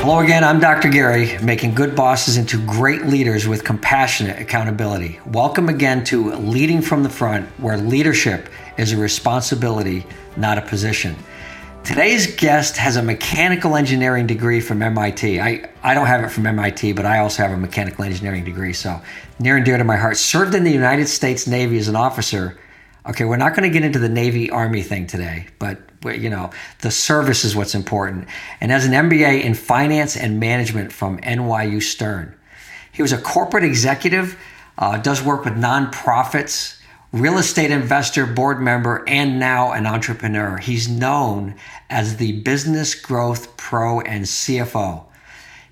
Hello again, I'm Dr. Gary, making good bosses into great leaders with compassionate accountability. Welcome again to Leading from the Front, where leadership is a responsibility, not a position. Today's guest has a mechanical engineering degree from MIT. I, I don't have it from MIT, but I also have a mechanical engineering degree, so near and dear to my heart. Served in the United States Navy as an officer. Okay, we're not going to get into the Navy Army thing today, but you know, the service is what's important. And as an MBA in finance and management from NYU Stern. He was a corporate executive, uh, does work with nonprofits, real estate investor, board member, and now an entrepreneur. He's known as the Business Growth Pro and CFO.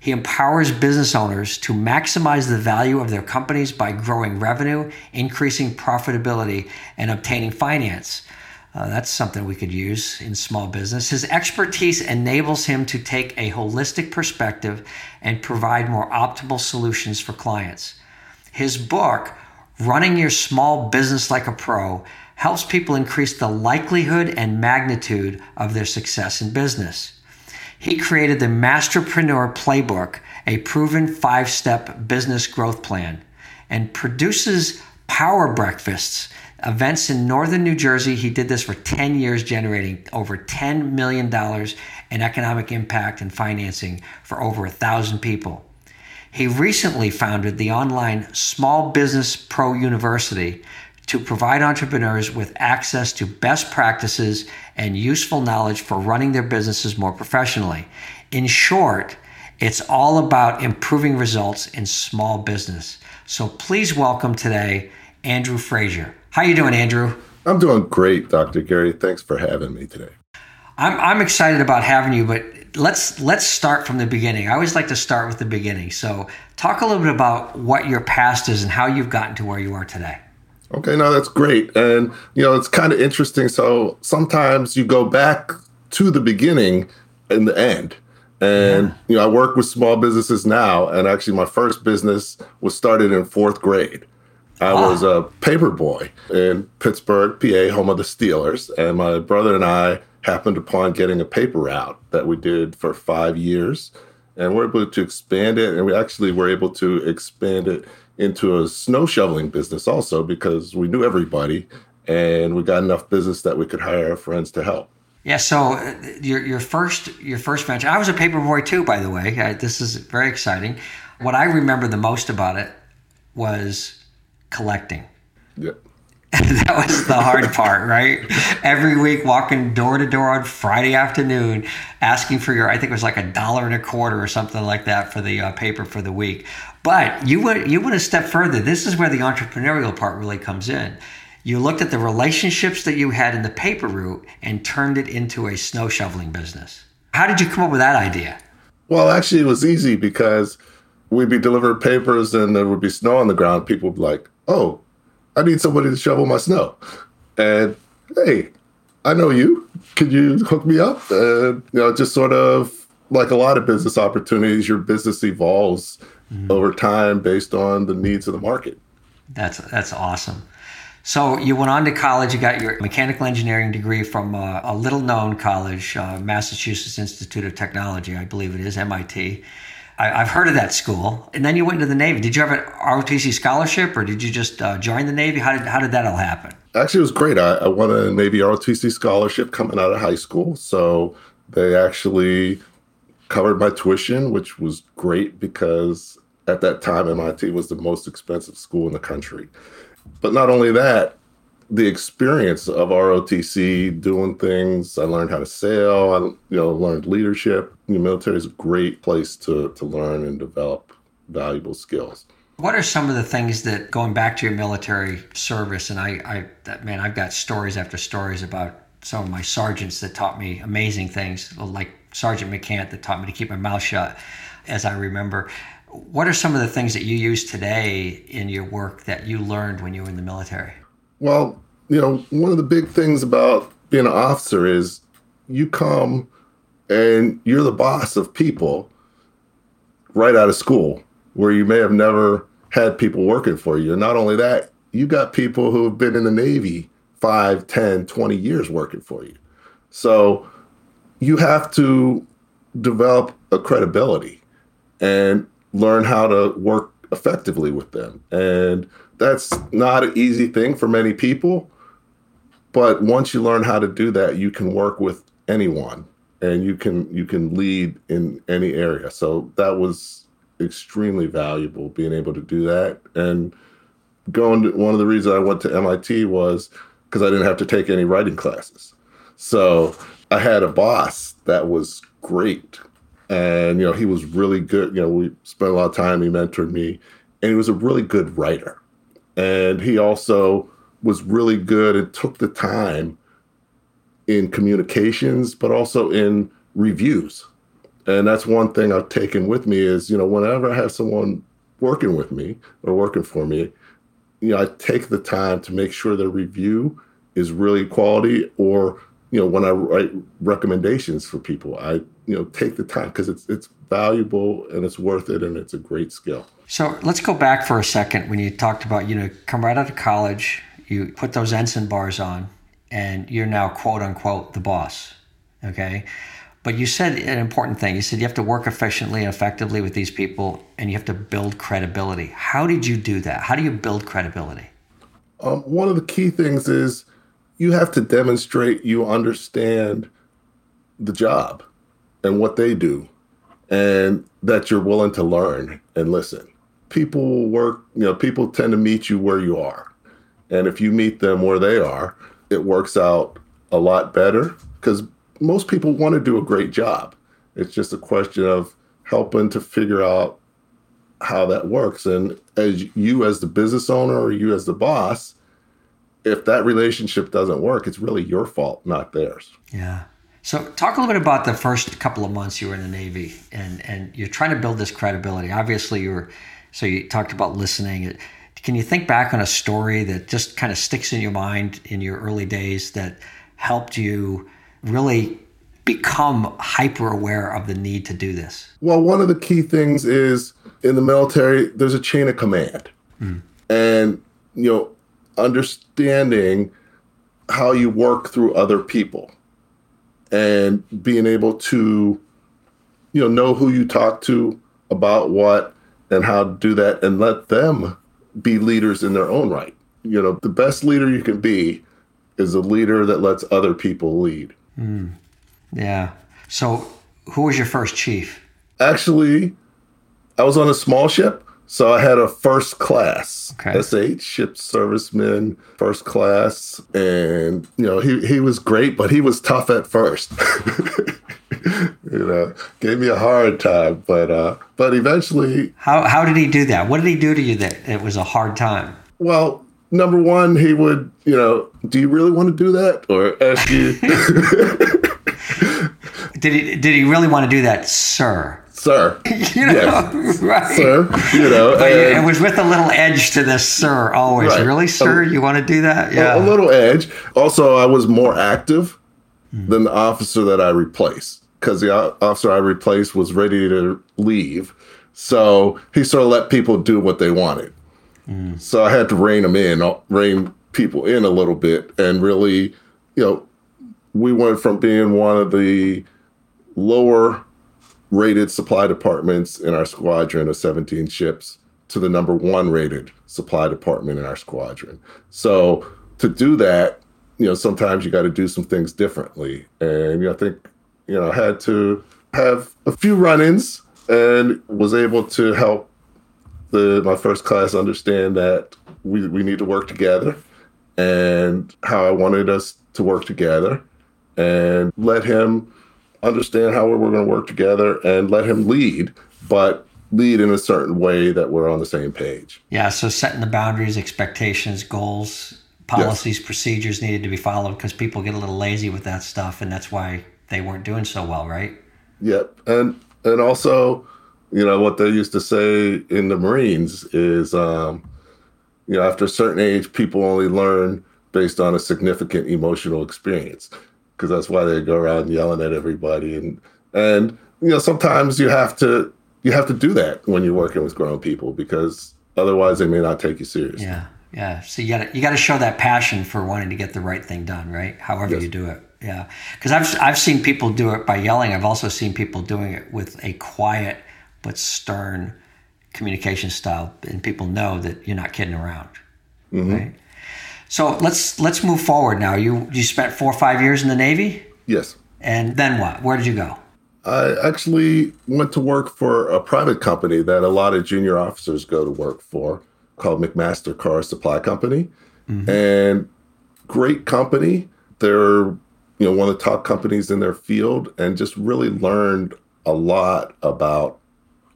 He empowers business owners to maximize the value of their companies by growing revenue, increasing profitability, and obtaining finance. Uh, that's something we could use in small business. His expertise enables him to take a holistic perspective and provide more optimal solutions for clients. His book, Running Your Small Business Like a Pro, helps people increase the likelihood and magnitude of their success in business. He created the Masterpreneur Playbook, a proven five step business growth plan, and produces power breakfasts events in northern New Jersey. He did this for 10 years, generating over $10 million in economic impact and financing for over a thousand people. He recently founded the online Small Business Pro University to provide entrepreneurs with access to best practices and useful knowledge for running their businesses more professionally. In short, it's all about improving results in small business. So please welcome today Andrew Frazier. How you doing, Andrew? I'm doing great, Dr. Gary. Thanks for having me today. I'm, I'm excited about having you, but let's let's start from the beginning. I always like to start with the beginning. So, talk a little bit about what your past is and how you've gotten to where you are today. Okay, no, that's great. And you know, it's kind of interesting. So sometimes you go back to the beginning and the end. And yeah. you know, I work with small businesses now, and actually, my first business was started in fourth grade. I ah. was a paper boy in Pittsburgh, PA, home of the Steelers, and my brother and I happened upon getting a paper route that we did for five years, and we're able to expand it, and we actually were able to expand it into a snow shoveling business also because we knew everybody, and we got enough business that we could hire our friends to help. Yeah. So uh, your your first your first venture. I was a paper boy too, by the way. I, this is very exciting. What I remember the most about it was collecting. Yeah. that was the hard part, right? Every week, walking door to door on Friday afternoon, asking for your, I think it was like a dollar and a quarter or something like that for the uh, paper for the week. But you went, you went a step further. This is where the entrepreneurial part really comes in. You looked at the relationships that you had in the paper route and turned it into a snow shoveling business. How did you come up with that idea? Well, actually, it was easy because we'd be delivering papers and there would be snow on the ground. People would be like, oh, I need somebody to shovel my snow. And hey, I know you. Could you hook me up? And, you know, just sort of like a lot of business opportunities, your business evolves mm-hmm. over time based on the needs of the market. That's that's awesome. So you went on to college. You got your mechanical engineering degree from uh, a little-known college, uh, Massachusetts Institute of Technology, I believe it is, MIT. I, have heard of that school. And then you went into the Navy. Did you have an ROTC scholarship or did you just uh, join the Navy? How did, how did that all happen? Actually, it was great. I, I won a Navy ROTC scholarship coming out of high school. So they actually covered my tuition, which was great because at that time, MIT was the most expensive school in the country. But not only that, the experience of ROTC doing things. I learned how to sail. I you know learned leadership. The military is a great place to to learn and develop valuable skills. What are some of the things that going back to your military service? And I, I that, man, I've got stories after stories about some of my sergeants that taught me amazing things, like Sergeant McCant that taught me to keep my mouth shut, as I remember what are some of the things that you use today in your work that you learned when you were in the military? Well, you know, one of the big things about being an officer is you come and you're the boss of people right out of school where you may have never had people working for you. And not only that, you got people who have been in the Navy 5, 10, 20 years working for you. So you have to develop a credibility and learn how to work effectively with them. And that's not an easy thing for many people. But once you learn how to do that, you can work with anyone and you can you can lead in any area. So that was extremely valuable being able to do that. And going to, one of the reasons I went to MIT was because I didn't have to take any writing classes. So I had a boss that was great. And, you know, he was really good. You know, we spent a lot of time, he mentored me, and he was a really good writer. And he also was really good and took the time in communications, but also in reviews. And that's one thing I've taken with me is, you know, whenever I have someone working with me or working for me, you know, I take the time to make sure their review is really quality or, you know, when I write recommendations for people, I, you know, take the time because it's it's valuable and it's worth it and it's a great skill. So let's go back for a second when you talked about, you know, come right out of college, you put those ensign bars on, and you're now quote unquote the boss. Okay. But you said an important thing. You said you have to work efficiently and effectively with these people and you have to build credibility. How did you do that? How do you build credibility? Um, one of the key things is you have to demonstrate you understand the job and what they do and that you're willing to learn and listen. People work, you know, people tend to meet you where you are. And if you meet them where they are, it works out a lot better because most people want to do a great job. It's just a question of helping to figure out how that works. And as you, as the business owner, or you as the boss, if that relationship doesn't work, it's really your fault, not theirs. Yeah. So talk a little bit about the first couple of months you were in the Navy and, and you're trying to build this credibility. Obviously you were, so you talked about listening. Can you think back on a story that just kind of sticks in your mind in your early days that helped you really become hyper aware of the need to do this? Well, one of the key things is in the military, there's a chain of command. Mm. And, you know, understanding how you work through other people and being able to, you know, know who you talk to about what and how to do that and let them be leaders in their own right. You know, the best leader you can be is a leader that lets other people lead. Mm. Yeah. So, who was your first chief? Actually, I was on a small ship. So I had a first class okay. SH ship serviceman, first class, and you know he he was great, but he was tough at first. you know, gave me a hard time, but uh, but eventually. How how did he do that? What did he do to you that it was a hard time? Well, number one, he would you know, do you really want to do that, or ask you. did he did he really want to do that, sir? Sir. you know, yes. right? Sir, you know, but and, it was with a little edge to this, sir. Always, right. really, sir? A, you want to do that? Yeah, a, a, little edge. Also, I was more active than the officer that I replaced because the officer I replaced was ready to leave, so he sort of let people do what they wanted. Mm. So I had to rein them in, uh, rein people in a little bit, and really, you know, we went from being one of the lower rated supply departments in our squadron of 17 ships to the number one rated supply department in our squadron. So to do that, you know, sometimes you got to do some things differently. And you know, I think, you know, I had to have a few run-ins and was able to help the my first class understand that we, we need to work together and how I wanted us to work together and let him understand how we're going to work together and let him lead, but lead in a certain way that we're on the same page. Yeah. So setting the boundaries, expectations, goals, policies, yes. procedures needed to be followed because people get a little lazy with that stuff, and that's why they weren't doing so well, right? Yep. And and also you know what they used to say in the Marines is, um, you know, after a certain age, people only learn based on a significant emotional experience, because that's why they go around yelling at everybody, and and you know sometimes you have to you have to do that when you're working with grown people because otherwise they may not take you seriously. Yeah, yeah. So you got to you got to show that passion for wanting to get the right thing done, right? However yes. you do it. Yeah, because I've I've seen people do it by yelling. I've also seen people doing it with a quiet but stern communication style, and people know that you're not kidding around. Mm-hmm. Right. So let's let's move forward now. You you spent four or five years in the Navy. Yes. And then what? Where did you go? I actually went to work for a private company that a lot of junior officers go to work for, called McMaster-Carr Supply Company, mm-hmm. and great company. They're you know one of the top companies in their field, and just really learned a lot about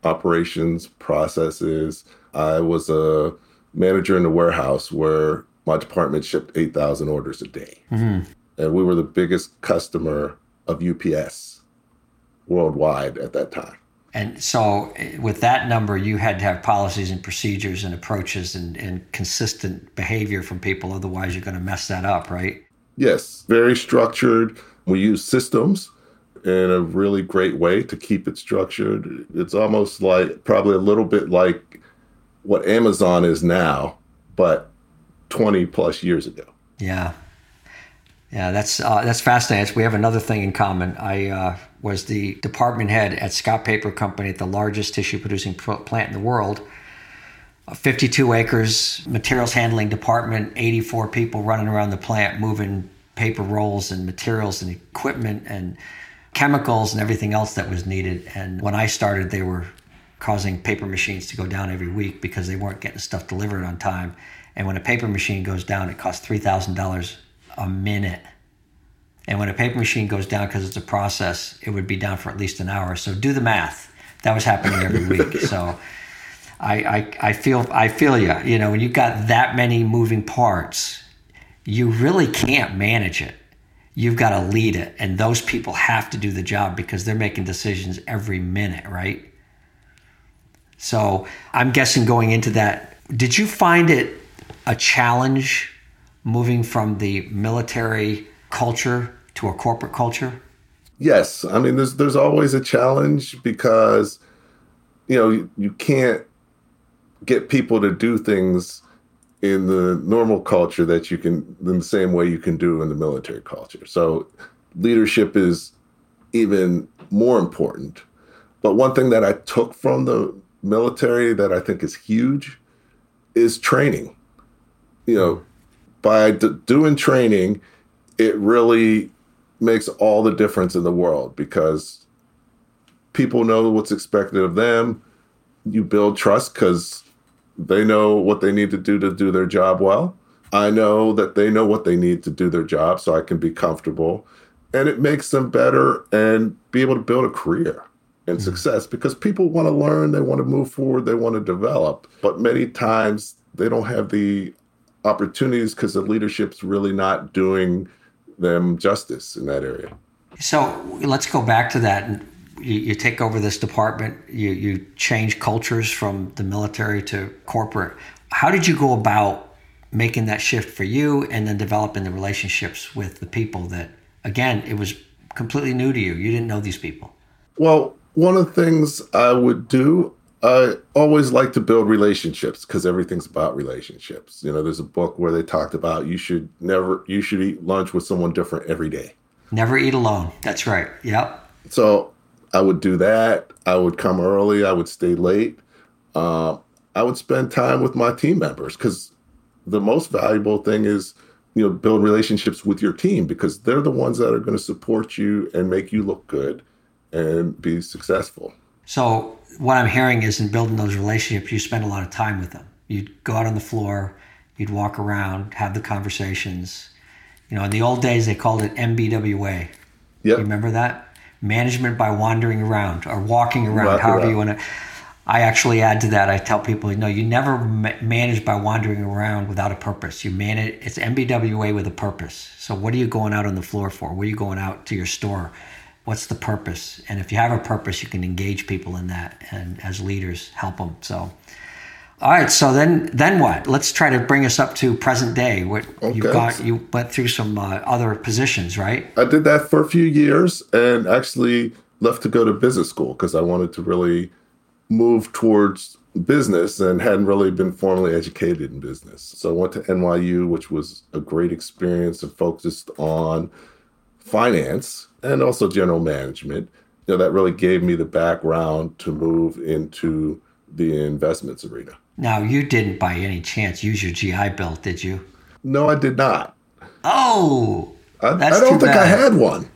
operations processes. I was a manager in the warehouse where my department shipped 8,000 orders a day. Mm-hmm. And we were the biggest customer of UPS worldwide at that time. And so, with that number, you had to have policies and procedures and approaches and, and consistent behavior from people. Otherwise, you're going to mess that up, right? Yes, very structured. We use systems in a really great way to keep it structured. It's almost like probably a little bit like what Amazon is now, but 20 plus years ago. Yeah. Yeah, that's uh, that's fascinating. We have another thing in common. I uh, was the department head at Scott Paper Company the largest tissue producing plant in the world. Uh, 52 acres, materials handling department, 84 people running around the plant moving paper rolls and materials and equipment and chemicals and everything else that was needed. And when I started, they were causing paper machines to go down every week because they weren't getting stuff delivered on time. And when a paper machine goes down, it costs $3,000 a minute. And when a paper machine goes down because it's a process, it would be down for at least an hour. So do the math. That was happening every week. So I, I, I feel I feel you. You know, when you've got that many moving parts, you really can't manage it. You've got to lead it, and those people have to do the job because they're making decisions every minute, right? So I'm guessing going into that, did you find it a challenge moving from the military culture to a corporate culture? Yes, I mean there's there's always a challenge because you know you, you can't get people to do things in the normal culture that you can in the same way you can do in the military culture. So leadership is even more important. But one thing that I took from the military that I think is huge is training you know, by d- doing training, it really makes all the difference in the world because people know what's expected of them. You build trust because they know what they need to do to do their job well. I know that they know what they need to do their job, so I can be comfortable. And it makes them better and be able to build a career and mm-hmm. success because people want to learn, they want to move forward, they want to develop. But many times they don't have the opportunities because the leadership's really not doing them justice in that area. So let's go back to that. You, you take over this department, you, you change cultures from the military to corporate. How did you go about making that shift for you and then developing the relationships with the people that, again, it was completely new to you? You didn't know these people. Well, one of the things I would do, I always like to build relationships because everything's about relationships. You know, there's a book where they talked about you should never you should eat lunch with someone different every day. Never eat alone. That's right. Yep. So I would do that. I would come early. I would stay late. Uh, I would spend time with my team members because the most valuable thing is you know build relationships with your team because they're the ones that are going to support you and make you look good and be successful. So what I'm hearing is in building those relationships, you spend a lot of time with them. You'd go out on the floor, you'd walk around, have the conversations. You know, in the old days, they called it MBWA. Yeah. You remember that? Management by wandering around or walking around, Walk however around. you want to. I actually add to that. I tell people, you know, you never ma- manage by wandering around without a purpose. You manage. It's MBWA with a purpose. So, what are you going out on the floor for? What are you going out to your store? What's the purpose? And if you have a purpose, you can engage people in that and as leaders help them. So, all right. So then, then what? Let's try to bring us up to present day. What Okay. you got? You went through some uh, other positions, right? I did that for a few years and actually left to go to business school because I wanted to really move towards business and hadn't really been formally educated in business. So I went to NYU, which was a great experience and focused on finance and also general management. You know, that really gave me the background to move into the investments arena. Now, you didn't by any chance use your GI Bill, did you? No, I did not. Oh, I, That's I don't think I had one.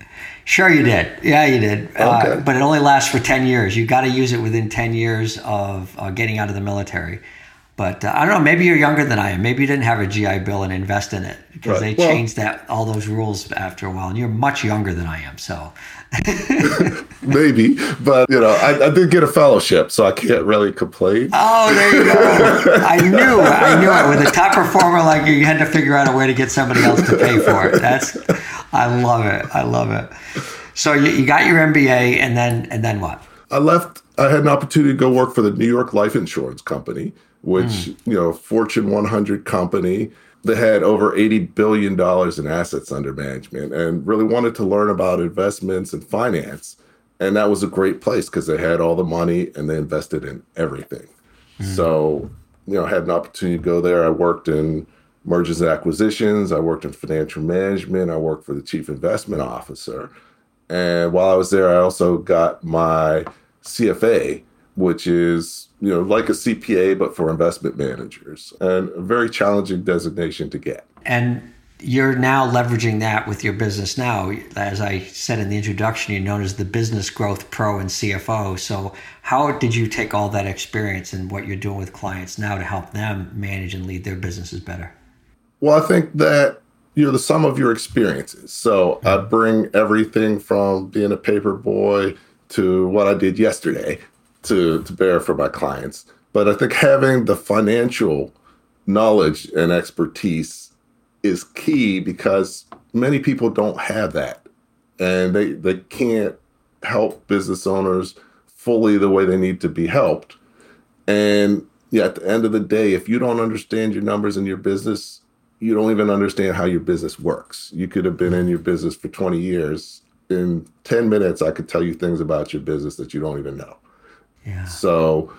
Sure, you did. Yeah, you did. Uh, Okay. but it only lasts for 10 years. You got to use it within 10 years of uh, getting out of the military. But uh, I don't know. Maybe you're younger than I am. Maybe you didn't have a GI Bill and invest in it because Right. they Well- changed that all those rules after a while. And you're much younger than I am. So, Maybe, but you know, I, I did get a fellowship, so I can't really complain. oh, there you go. I knew, I knew it. With a top performer like you, you had to figure out a way to get somebody else to pay for it. That's, I love it. I love it. So you, you got your MBA, and then and then what? I left. I had an opportunity to go work for the New York Life Insurance Company, which hmm. you know, Fortune 100 company. that had over 80 billion dollars in assets under management, and really wanted to learn about investments and finance. And that was a great place because they had all the money and they invested in everything. Hmm. So, you know, I had an opportunity to go there. I worked in mergers and acquisitions. I worked in financial management. I worked for the chief investment officer. And while I was there, I also got my CFA, which is, you know, like a CPA, but for investment managers, and a very challenging designation to get. And you're now leveraging that with your business now. As I said in the introduction, you're known as the Business Growth Pro and CFO. So, how did you take all that experience and what you're doing with clients now to help them manage and lead their businesses better? Well, I think that you're the sum of your experiences. So I bring everything from being a paper boy to what I did yesterday to, to bear for my clients. But I think having the financial knowledge and expertise is key because many people don't have that and they, they can't help business owners fully the way they need to be helped. And yeah, at the end of the day, if you don't understand your numbers in your business, you don't even understand how your business works. You could have been in your business for 20 years. In 10 minutes, I could tell you things about your business that you don't even know. Yeah. So,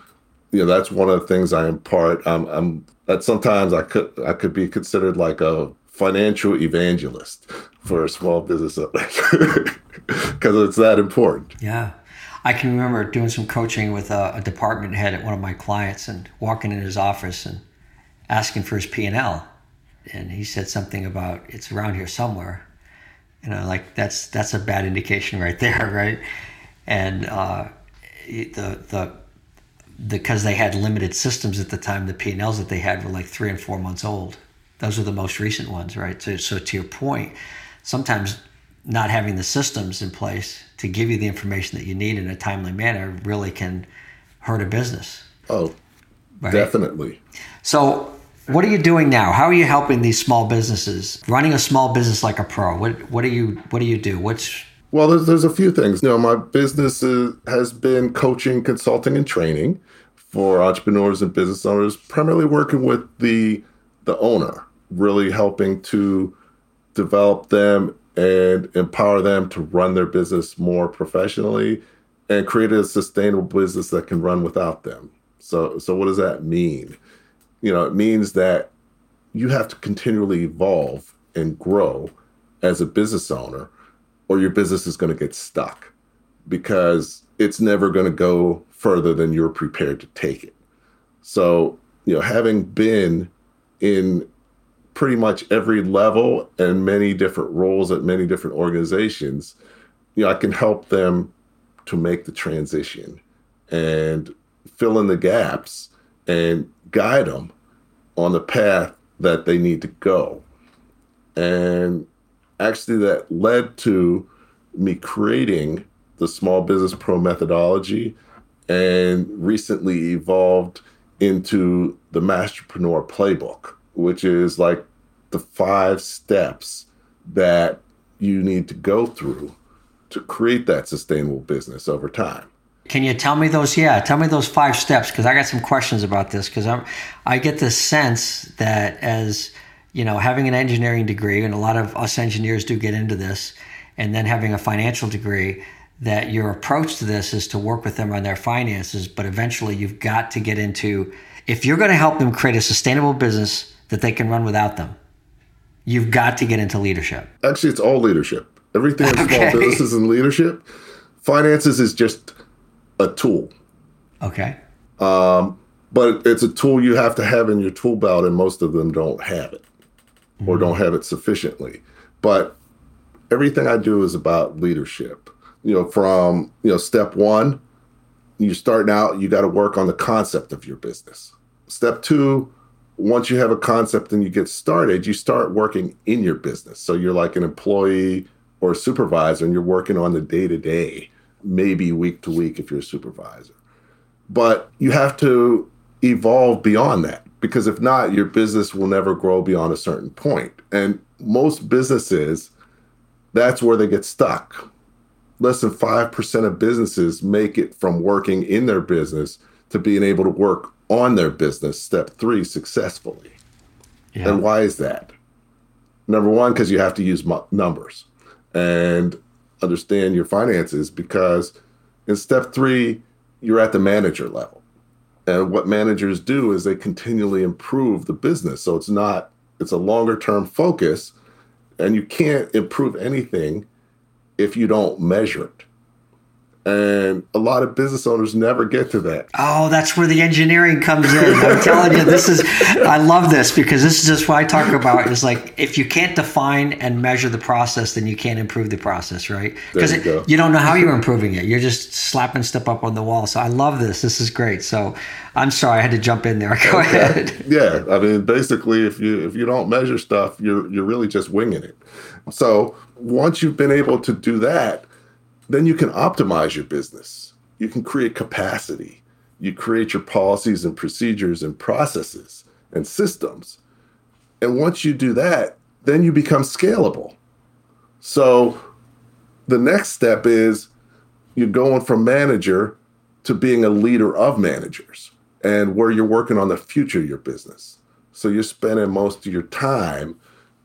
you know, that's one of the things I impart. I'm, I'm that sometimes I could I could be considered like a financial evangelist for a small business owner because it's that important. Yeah. I can remember doing some coaching with a, a department head at one of my clients and walking in his office and asking for his P&L. And he said something about it's around here somewhere. You know, like that's that's a bad indication right there, right? And uh, the the because they had limited systems at the time, the P&Ls that they had were like three and four months old. Those are the most recent ones, right? So, so to your point, sometimes not having the systems in place to give you the information that you need in a timely manner really can hurt a business. Oh, Right? definitely. So, what are you doing now? How are you helping these small businesses? Running a small business like a pro. What what do you what do you do? What's Well, there's there's a few things. You know, my business is, has been coaching, consulting, and training for entrepreneurs and business owners, primarily working with the the owner, really helping to develop them and empower them to run their business more professionally and create a sustainable business that can run without them. So so what does that mean? You know, it means that you have to continually evolve and grow as a business owner or your business is going to get stuck because it's never going to go further than you're prepared to take it. So, you know, having been in pretty much every level and many different roles at many different organizations, you know, I can help them to make the transition and fill in the gaps and guide them on the path that they need to go. And actually, that led to me creating the Small Business Pro methodology and recently evolved into the Masterpreneur Playbook, which is like the five steps that you need to go through to create that sustainable business over time. Can you tell me those? Yeah, tell me those five steps because I got some questions about this because I'm I get the sense that as you know having an engineering degree and a lot of us engineers do get into this and then having a financial degree that your approach to this is to work with them on their finances but eventually you've got to get into if you're going to help them create a sustainable business that they can run without them you've got to get into leadership. Actually it's all leadership. Everything in okay. small businesses and leadership finances is just a tool. Okay. Um, but it's a tool you have to have in your tool belt and most of them don't have it mm-hmm. or don't have it sufficiently but everything i do is about leadership you know, from, you know, step one, you're starting out, you got to work on the concept of your business. Step two, once you have a concept and you get started, you start working in your business. So you're like an employee or a supervisor and you're working on the day to day, maybe week to week if you're a supervisor. But you have to evolve beyond that because if not, your business will never grow beyond a certain point. And most businesses, that's where they get stuck less than 5% of businesses make it from working in their business to being able to work on their business, step three, successfully. Yeah. And why is that? Number one, because you have to use numbers and understand your finances, because in step three, you're at the manager level. And what managers do is they continually improve the business. So it's not, it's a longer term focus, and you can't improve anything if you don't measure it. And a lot of business owners never get to that. Oh, that's where the engineering comes in. I'm telling you, this is, I love this because this is just what I talk about. Is like, if you can't define and measure the process, then you can't improve the process, right? Because you, you, don't know how you're improving it. You're just slapping stuff up on the wall. So I love this. This is great. So I'm sorry, I had to jump in there. Go okay. ahead. Yeah. I mean, basically, if you, if you don't measure stuff, you're, you're really just winging it. So once you've been able to do that, then you can optimize your business. You can create capacity. You create your policies and procedures and processes and systems. And once you do that, then you become scalable. So the next step is you're going from manager to being a leader of managers and where you're working on the future of your business. So you're spending most of your time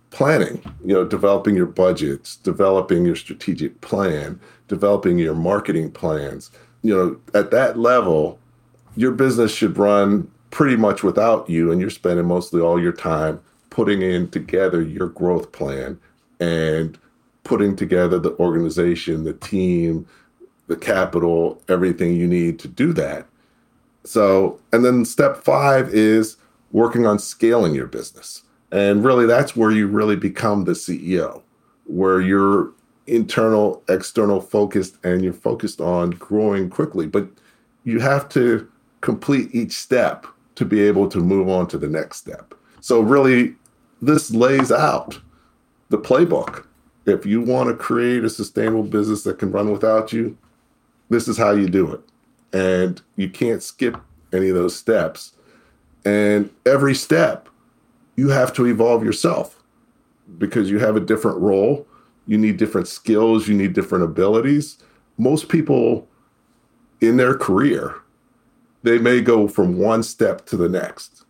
planning, you know, developing your budgets, developing your strategic plan, developing your marketing plans. You know, at that level, your business should run pretty much without you, and you're spending mostly all your time putting in together your growth plan and putting together the organization, the team, the capital, everything you need to do that. So, and then step five is working on scaling your business. And really, that's where you really become the CEO, where you're internal, external focused, and you're focused on growing quickly. But you have to complete each step to be able to move on to the next step. So, really, this lays out the playbook. If you want to create a sustainable business that can run without you, this is how you do it. And you can't skip any of those steps. And every step you have to evolve yourself because you have a different role. You need different skills, you need different abilities. Most people in their career, they may go from one step to the next.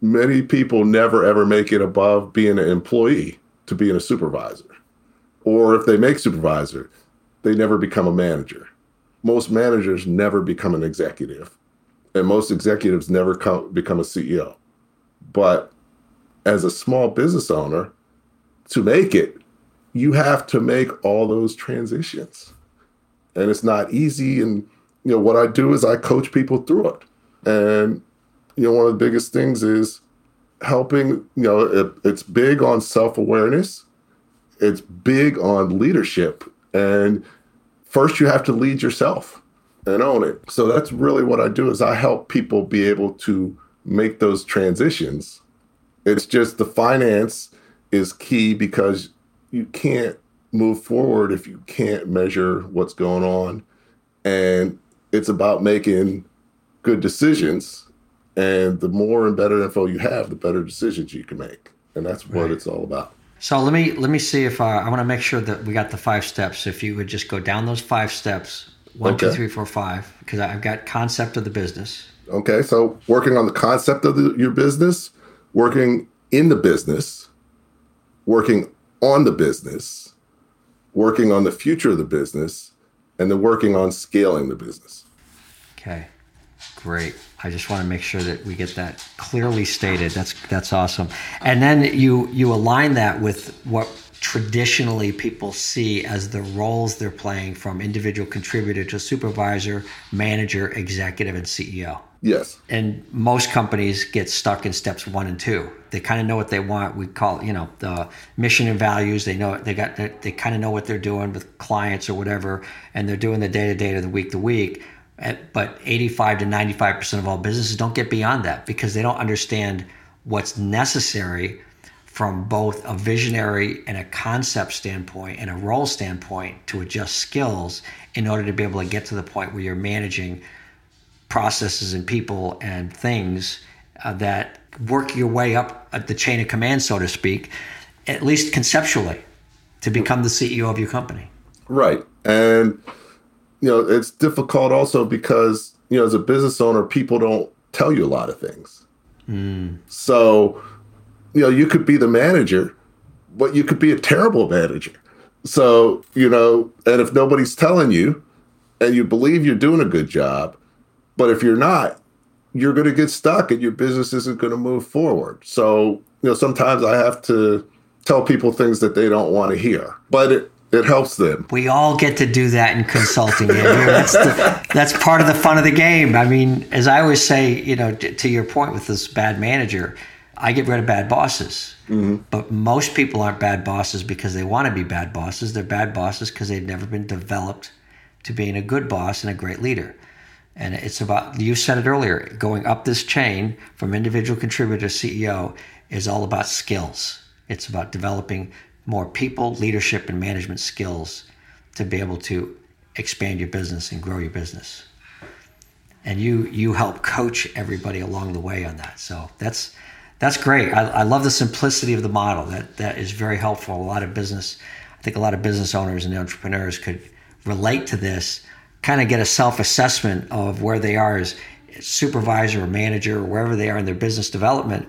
Many people never ever make it above being an employee to being a supervisor. Or if they make supervisor, they never become a manager. Most managers never become an executive, and most executives never come, become a CEO. But as a small business owner, to make it, you have to make all those transitions. And it's not easy. And, you know, what I do is I coach people through it. And, you know, one of the biggest things is helping, you know, it, it's big on self awareness, it's big on leadership. And first, you have to lead yourself and own it. So that's really what I do is I help people be able to make those transitions it's just the finance is key because you can't move forward if you can't measure what's going on. And it's about making good decisions. And the more and better info you have, the better decisions you can make. And that's what right. it's all about. So let me let me see if uh, I want to make sure that we got the five steps. If you would just go down those five steps, one, Okay. three, four, five, because I've got concept of the business. Okay, so working on the concept of the, your business, working in the business, working on the business, working on the future of the business, and then working on scaling the business. Okay, great. I just want to make sure that we get that clearly stated. That's that's awesome. And then you you align that with what traditionally people see as the roles they're playing from individual contributor to supervisor, manager, executive, and CEO. Yes. and most companies get stuck in steps one and two. They kind of know what they want. We call it, you know, the mission and values. They know they got they, they kind of know what they're doing with clients or whatever, and they're doing the day to day to the week to week. But 85 to 95 percent of all businesses don't get beyond that because they don't understand what's necessary from both a visionary and a concept standpoint and a role standpoint to adjust skills in order to be able to get to the point where you're managing processes and people and things uh, that work your way up at the chain of command, so to speak, at least conceptually, to become the CEO of your company. Right. And, you know, it's difficult also because, you know, as a business owner, people don't tell you a lot of things. So, you know, you could be the manager, but you could be a terrible manager. So, you know, and if nobody's telling you and you believe you're doing a good job, but if you're not, you're going to get stuck and your business isn't going to move forward. So, you know, sometimes I have to tell people things that they don't want to hear, but it, it helps them. We all get to do that in consulting. That's the, that's part of the fun of the game. I mean, as I always say, you know, t- to your point with this bad manager, I get rid of bad bosses. Mm-hmm. But most people aren't bad bosses because they want to be bad bosses. They're bad bosses because they've never been developed to being a good boss and a great leader. And it's about, you said it earlier, going up this chain from individual contributor to CEO is all about skills. It's about developing more people, leadership, and management skills to be able to expand your business and grow your business. And you you help coach everybody along the way on that. So that's that's great. I, I love the simplicity of the model. That that is very helpful. A lot of business, I think a lot of business owners and entrepreneurs could relate to this. Kind of get a self assessment of where they are as supervisor or manager or wherever they are in their business development,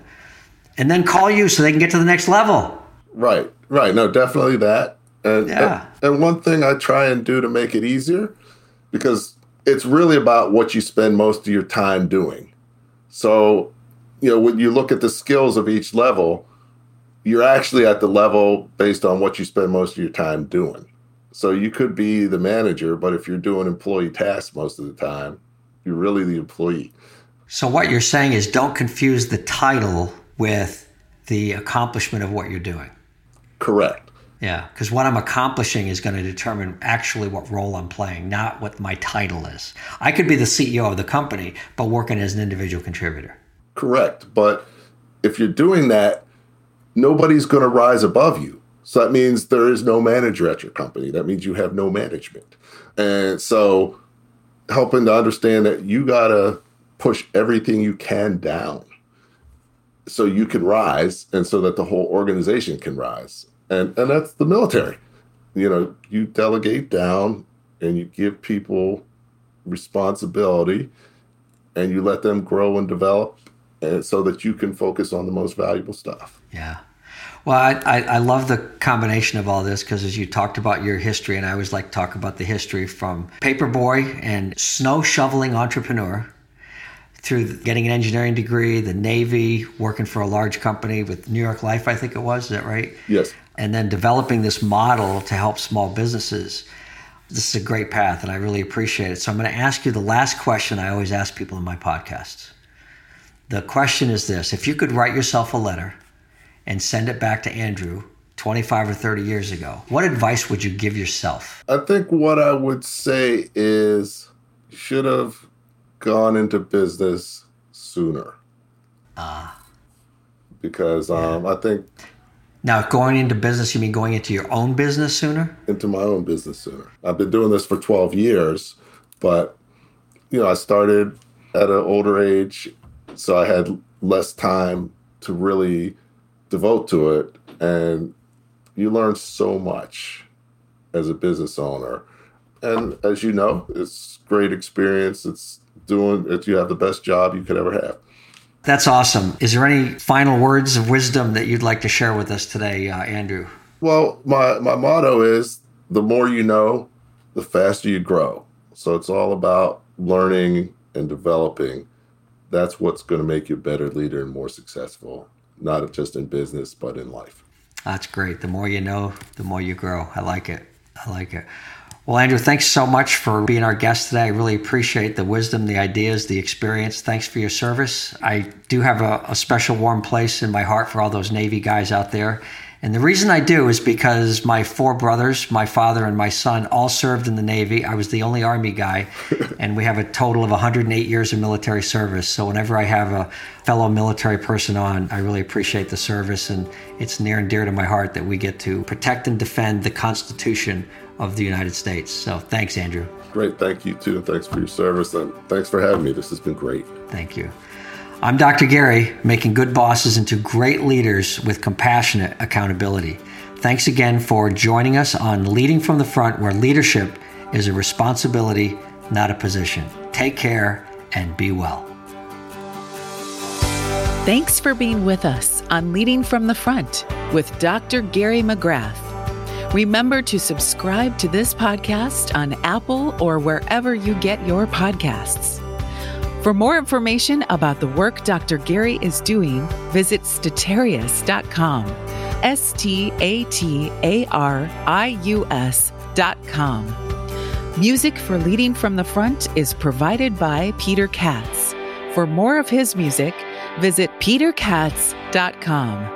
and then call you so they can get to the next level. Right, right. No, definitely that. And, Yeah. and and one thing I try and do to make it easier, because it's really about what you spend most of your time doing. So, you know, when you look at the skills of each level, you're actually at the level based on what you spend most of your time doing. So you could be the manager, but if you're doing employee tasks most of the time, you're really the employee. So what you're saying is don't confuse the title with the accomplishment of what you're doing. Correct. Yeah, because what I'm accomplishing is going to determine actually what role I'm playing, not what my title is. I could be the CEO of the company, but working as an individual contributor. Correct. But if you're doing that, nobody's going to rise above you. So that means there is no manager at your company. That means you have no management. And so helping to understand that you got to push everything you can down so you can rise and so that the whole organization can rise. And and that's the military. You know, you delegate down and you give people responsibility and you let them grow and develop and so that you can focus on the most valuable stuff. Yeah. Well, I, I, I love the combination of all this because as you talked about your history, and I always like to talk about the history from paperboy and snow shoveling entrepreneur through getting an engineering degree, the Navy, working for a large company with New York Life, I think it was. Is that right? Yes. and then developing this model to help small businesses. This is a great path, and I really appreciate it. So, I'm going to ask you the last question I always ask people in my podcasts. The question is this If you could write yourself a letter and send it back to Andrew 25 or 30 years ago, what advice would you give yourself? I think what I would say is should have gone into business sooner. Ah. Because um, I think Now, going into business, you mean going into your own business sooner? into my own business sooner. I've been doing this for 12 years, but you know, I started at an older age, so I had less time to really devote to it. And you learn so much as a business owner. And as you know, it's great experience. It's doing it. You have the best job you could ever have. That's awesome. Is there any final words of wisdom that you'd like to share with us today, uh, Andrew? Well, my, my motto is the more you know, the faster you grow. So it's all about learning and developing. That's what's going to make you a better leader and more successful, not just in business, but in life. That's great. The more you know, the more you grow. I like it. I like it. Well, Andrew, thanks so much for being our guest today. I really appreciate the wisdom, the ideas, the experience. Thanks for your service. I do have a, a, special warm place in my heart for all those Navy guys out there. And the reason I do is because my four brothers, my father, and my son all served in the Navy. I was the only Army guy, and we have a total of 108 years of military service. So whenever I have a fellow military person on, I really appreciate the service, and it's near and dear to my heart that we get to protect and defend the Constitution of the United States. So thanks, Andrew. Great. Thank you, too. And thanks for your service. And thanks for having me. This has been great. Thank you. I'm Dr. Gary, making good bosses into great leaders with compassionate accountability. Thanks again for joining us on Leading from the Front, where leadership is a responsibility, not a position. Take care and be well. Thanks for being with us on Leading from the Front with Dr. Gary McGrath. Remember to subscribe to this podcast on Apple or wherever you get your podcasts. For more information about the work Dr. Gary is doing, visit statarius.com. S T A T A R I U S.com. Music for Leading from the Front is provided by Peter Katz. For more of his music, visit peterkatz.com.